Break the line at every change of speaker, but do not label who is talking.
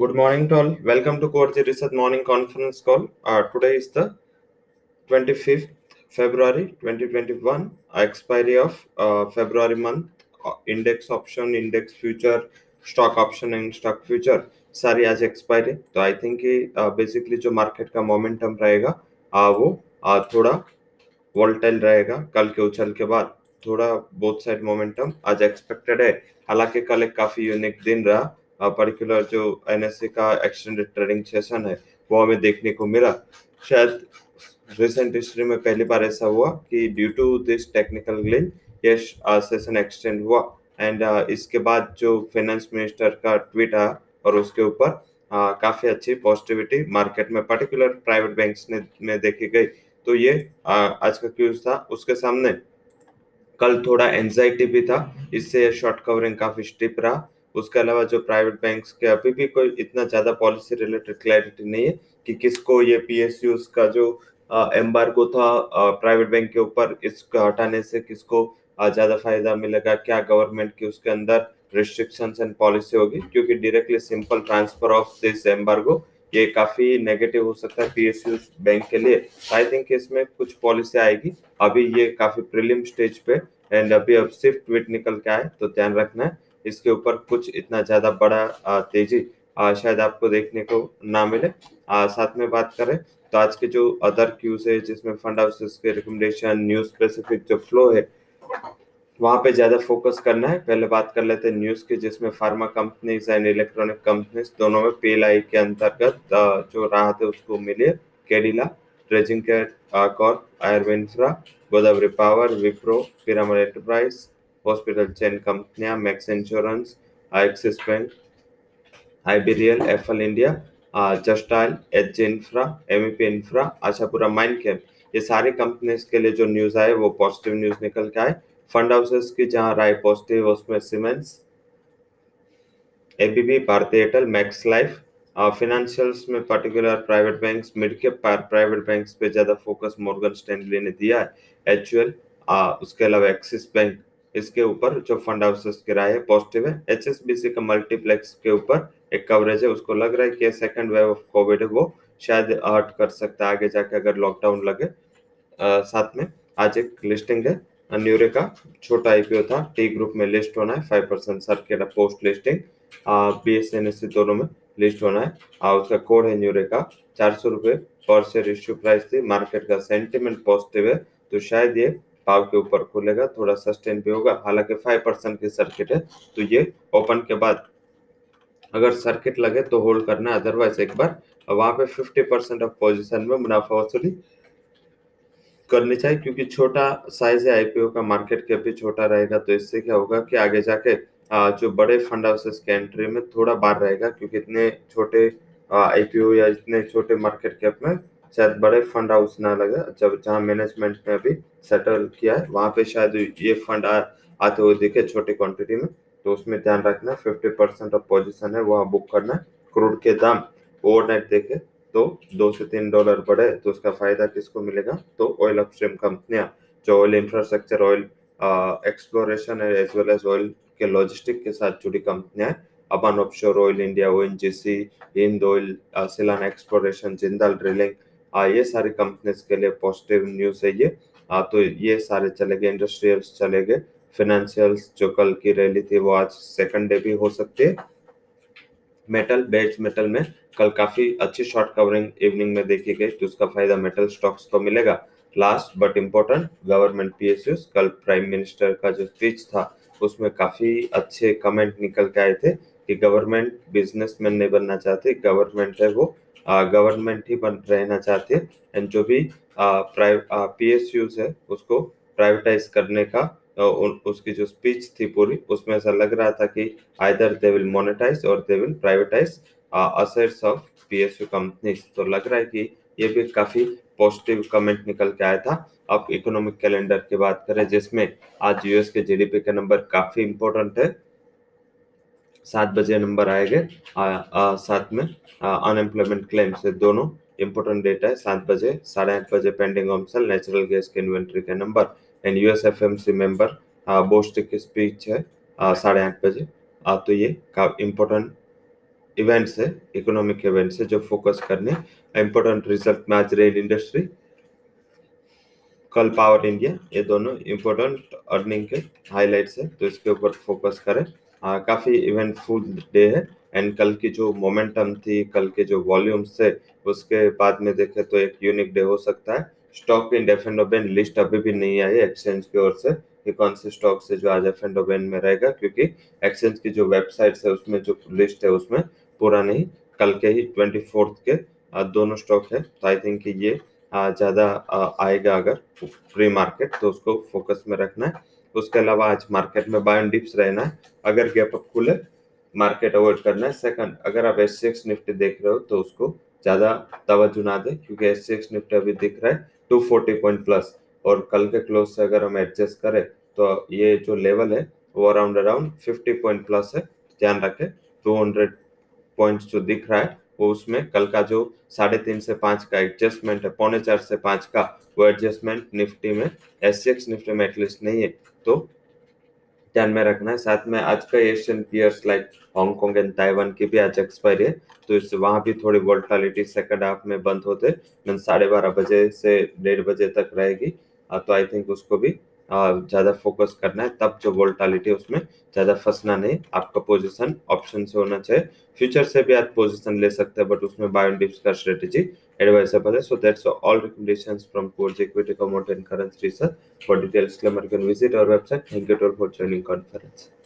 Good morning to all. Welcome to Coorji Research Morning Conference Call. Uh, today is the 25th February 2021, uh, expiry of uh, February month. Uh, index option, index future, stock option and stock future सारी आज expiry तो I think basically जो market का momentum रहेगा uh, वो uh, थोड़ा volatile रहेगा कल के उछल के बाद थोड़ा बोथ साइड मोमेंटम आज एक्सपेक्टेड है हालाँकि कल एक काफ़ी यूनिक दिन रहा पर्टिकुलर जो एनएससी का एक्सटेंडेड ट्रेडिंग सेशन है, वो हमें देखने को मिला। शायद रिसेंट हिस्ट्री में पहली बार ऐसा हुआ कि due to this technical glitch ये सेशन एक्सटेंड हुआ। एंड इसके बाद जो फाइनेंस मिनिस्टर का ट्वीट आया और उसके ऊपर काफ़ी अच्छी पॉजिटिविटी मार्केट में पर्टिकुलर प्राइवेट बैंक्स ने, में देखी गई। तो ये आज का क्यूज था। उसके सामने कल थोड़ा एंजाइटी भी था, इससे शॉर्ट कवरिंग काफ़ी स्टिप रहा। उसके अलावा जो प्राइवेट बैंक्स के अभी भी कोई इतना ज़्यादा पॉलिसी रिलेटेड क्लैरिटी नहीं है कि किसको ये पीएसयू का जो एम्बार्गो था प्राइवेट बैंक के ऊपर इसको हटाने से किसको ज़्यादा फ़ायदा मिलेगा? क्या गवर्नमेंट की उसके अंदर रिस्ट्रिक्शंस एंड पॉलिसी होगी? क्योंकि directly simple transfer of this embargo ये काफ़ी नेगेटिव हो सकता है पीएसयू बैंक के लिए। आई थिंक इसमें कुछ पॉलिसी आएगी। अभी ये काफ़ी प्रीलिम स्टेज पे एंड अभी अब सिर्फ़ ट्वीट निकल के आए तो ध्यान रखना है। इसके ऊपर कुछ इतना ज़्यादा बड़ा तेज़ी शायद आपको देखने को ना मिले। साथ में बात करें तो आज के जो अदर क्यूज है, जिसमें फंड हाउसेस के रिकमेंडेशन न्यूज़ स्पेसिफिक जो फ्लो है, वहाँ पे ज़्यादा फोकस करना है। पहले बात कर लेते हैं न्यूज़ की, जिसमें pharma companies and electronic companies दोनों में पीएलआई के अंतर्गत जो राहत है उसको मिली है। केडिला ट्रेजिंग care corp आयरविंफ्रा Godavari power Wipro Piramal enterprise hospital chain कंपनियाँ मैक्स इंश्योरेंस एक्सिस बैंक आईबीरियल एफएल इंडिया जस्टाइल H infra MEP infra Ashapura mind cap ये सारी कंपनीज़ के लिए जो न्यूज़ आए, वो पॉजिटिव न्यूज़ निकल के आए। फंड हाउसेस की जहाँ राय पॉजिटिव उसमें सीमेंट्स एबीबी भारतीय एयरटेल मैक्स लाइफ फिनेंशियल्स में particular private banks mid cap private banks पे ज़्यादा फोकस मॉर्गन स्टैनली ने दिया है। एचयूएल उसके अलावा एक्सिस बैंक इसके ऊपर जो फंड हाउसेस की राय है। पॉजिटिव है एचएसबीसी का मल्टीप्लेक्स के ऊपर एक कवरेज है उसको लग रहा है कि सेकंड वेव ऑफ़ कोविड है वो शायद हर्ट कर सकता है आगे जाके अगर लॉकडाउन लगे। आ, साथ में आज एक लिस्टिंग है न्यूरेका छोटा आईपीओ था टी ग्रुप में लिस्ट होना है फाइव परसेंट सर के post listing B S N S दोनों में लिस्ट होना है। आ, उसका कोड है न्यूरेका चार सौ रुपये पर शेयर इश्यू प्राइस थी। मार्केट का सेंटिमेंट पॉजिटिव है तो शायद ये पाव के ऊपर खुलेगा, थोड़ा सस्टेन भी होगा। हालाँकि फाइव परसेंट की सर्किट है तो ये ओपन के बाद अगर सर्किट लगे तो होल्ड करना अदरवाइज़ एक बार वहाँ पे फिफ्टी परसेंट ऑफ़ पोजिशन में मुनाफा वसूली करनी चाहिए, क्योंकि छोटा साइज़ है आईपीओ का मार्केट कैप भी छोटा रहेगा। तो इससे क्या होगा कि आगे जाके जो बड़े फंड हाउसेस के एंट्री में थोड़ा बार रहेगा, क्योंकि इतने छोटे आईपीओ या इतने छोटे मार्केट कैप में शायद बड़े फंड हाउस ना लगे। जब जहाँ मैनेजमेंट ने अभी सेटल किया है, वहाँ पे शायद ये फंड आते हुए दिखे छोटी क्वांटिटी में। तो उसमें ध्यान रखना फिफ्टी परसेंट ऑफ़ पोजिशन है, वहाँ बुक करना। क्रूड के दाम ओवरनाइट देखे तो दो से तीन डॉलर बढ़े तो उसका फ़ायदा किसको मिलेगा? तो ऑयल अपस्ट्रीम कंपनियाँ जो ऑयल इंफ्रास्ट्रक्चर ऑयल एक्सप्लोरेशन है एज वेल एज ऑयल के लॉजिस्टिक के साथ जुड़ी कंपनियाँ हैं। Aban offshore Oil India O N G C Hind oil Selan exploration Jindal drilling ये सारी कंपनीज़ के लिए पॉजिटिव न्यूज़ है ये। आ, तो ये सारे चले गए इंडस्ट्रियल्स चले गए। फाइनेंशियल्स जो कल की रैली थी वो आज सेकंड डे भी हो सकती है। मेटल बेच मेटल में कल काफ़ी अच्छी शॉर्ट कवरिंग इवनिंग में देखी गई तो उसका फ़ायदा मेटल स्टॉक्स को मिलेगा। Last but important government PSU कल प्राइम मिनिस्टर का जो स्पीच था उसमें काफ़ी अच्छे कमेंट निकल के आए थे कि गवर्नमेंट बिजनेसमैन नहीं बनना चाहती गवर्नमेंट है वो। गवर्नमेंट ही बन, रहना चाहती है। एंड जो भी पी एस पीएसयूज है, उसको प्राइवेटाइज करने का उसकी जो स्पीच थी पूरी, उसमें ऐसा लग रहा था कि आइदर दे विल मोनेटाइज और they will privatize assets of PSU companies तो लग रहा है कि ये भी काफ़ी पॉजिटिव कमेंट निकल के आया था। अब इकोनॉमिक कैलेंडर की बात करें, जिसमें आज यूएस के जीडीपी का नंबर काफ़ी इंपॉर्टेंट है। सात बजे नंबर आएँगे। साथ में अनएम्प्लॉयमेंट क्लेम से दोनों इंपॉर्टेंट डेटा है। सात बजे साढ़े आठ बजे पेंडिंग ऑमसल नेचुरल गैस के इन्वेंट्री का number and US F M C member boast की स्पीच है साढ़े आठ बजे। आ, तो ये इम्पोर्टेंट इवेंट्स है इकोनॉमिक इवेंट्स है जो फोकस करने। इंपॉर्टेंट रिज़ल्ट में आज रेल इंडस्ट्री कल पावर इंडिया ये दोनों इम्पोर्टेंट अर्निंग के हाइलाइट्स है तो इसके ऊपर फोकस करें। आ, काफ़ी इवेंटफुल डे है। एंड कल की जो मोमेंटम थी कल के जो वॉल्यूम्स थे उसके बाद में देखें तो एक यूनिक डे हो सकता है। Stock in F and list अभी भी नहीं आई एक्सचेंज की ओर से। कि कौन से स्टॉक से जो आज एफ़ एंड में रहेगा क्योंकि एक्सचेंज की जो वेबसाइट है उसमें जो लिस्ट है उसमें पूरा नहीं कल के ही ट्वेंटी फोर्थ के दोनों स्टॉक है। तो आई थिंक ये ज़्यादा आएगा अगर प्री मार्केट तो उसको फोकस में रखना है। उसके अलावा आज मार्केट में बाय डिप्स रहना है। अगर गैप अप खुले मार्केट अवॉइड करना है। सेकंड अगर आप एस सिक्स निफ्टी देख रहे हो तो उसको ज़्यादा तवज्जो ना दे, क्योंकि एस सिक्स निफ्टी अभी दिख रहा है टू फोर्टी पॉइंट प्लस और कल के क्लोज से अगर हम एडजस्ट करें तो ये जो लेवल है, वो around around fifty point plus है। ध्यान रखें टू हंड्रेड पॉइंट्स जो दिख रहा है, वो उसमें कल का जो साढ़े तीन से पाँच का एडजस्टमेंट है, पौने चार से पाँच का, वो एडजस्टमेंट निफ्टी में एस सी निफ्टी में एटलीस्ट नहीं है। तो ध्यान में रखना है। साथ में आज का Asian peers like Hong Kong and Taiwan की भी आज एक्सपायरी है। तो इससे वहाँ भी थोड़ी वोल्टालिटी सेकंड हाफ़ में बंद होते साढ़े बारह बजे से डेढ़ बजे तक रहेगी। तो आई थिंक उसको भी ज़्यादा फोकस करना है। तब जो वोल्टालिटी उसमें ज़्यादा फंसना नहीं। आपका पोजीशन ऑप्शन से होना चाहिए। फ्यूचर से भी आप पोजीशन ले सकते हैं बट उसमें बायो डिप्स का strategy So that's all recommendations from Coach Equity Commodity and Currency Research. For details, you can visit our website. Thank you all for joining conference.